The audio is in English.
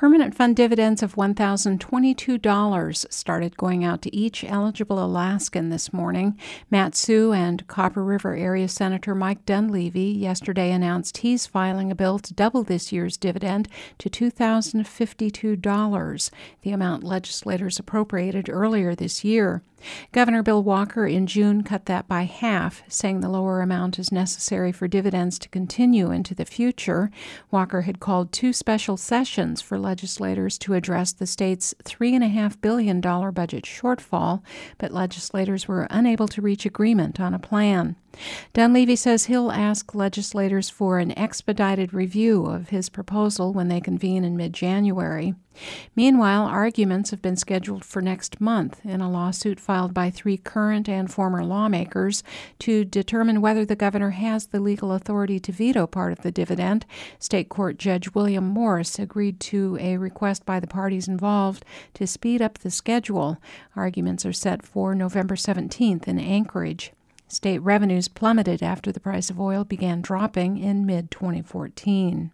Permanent fund dividends of $1,022 started going out to each eligible Alaskan this morning. Mat-Su and Copper River area Senator Mike Dunleavy yesterday announced he's filing a bill to double this year's dividend to $2,052, the amount legislators appropriated earlier this year. Governor Bill Walker in June cut that by half, saying the lower amount is necessary for dividends to continue into the future. Walker had called two special sessions for legislators to address the state's $3.5 billion budget shortfall, but legislators were unable to reach agreement on a plan. Dunleavy says he'll ask legislators for an expedited review of his proposal when they convene in mid January. Meanwhile, arguments have been scheduled for next month in a lawsuit filed by three current and former lawmakers to determine whether the governor has the legal authority to veto part of the dividend. State Court Judge William Morse agreed to a request by the parties involved to speed up the schedule. Arguments are set for November 17th in Anchorage. State revenues plummeted after the price of oil began dropping in mid 2014.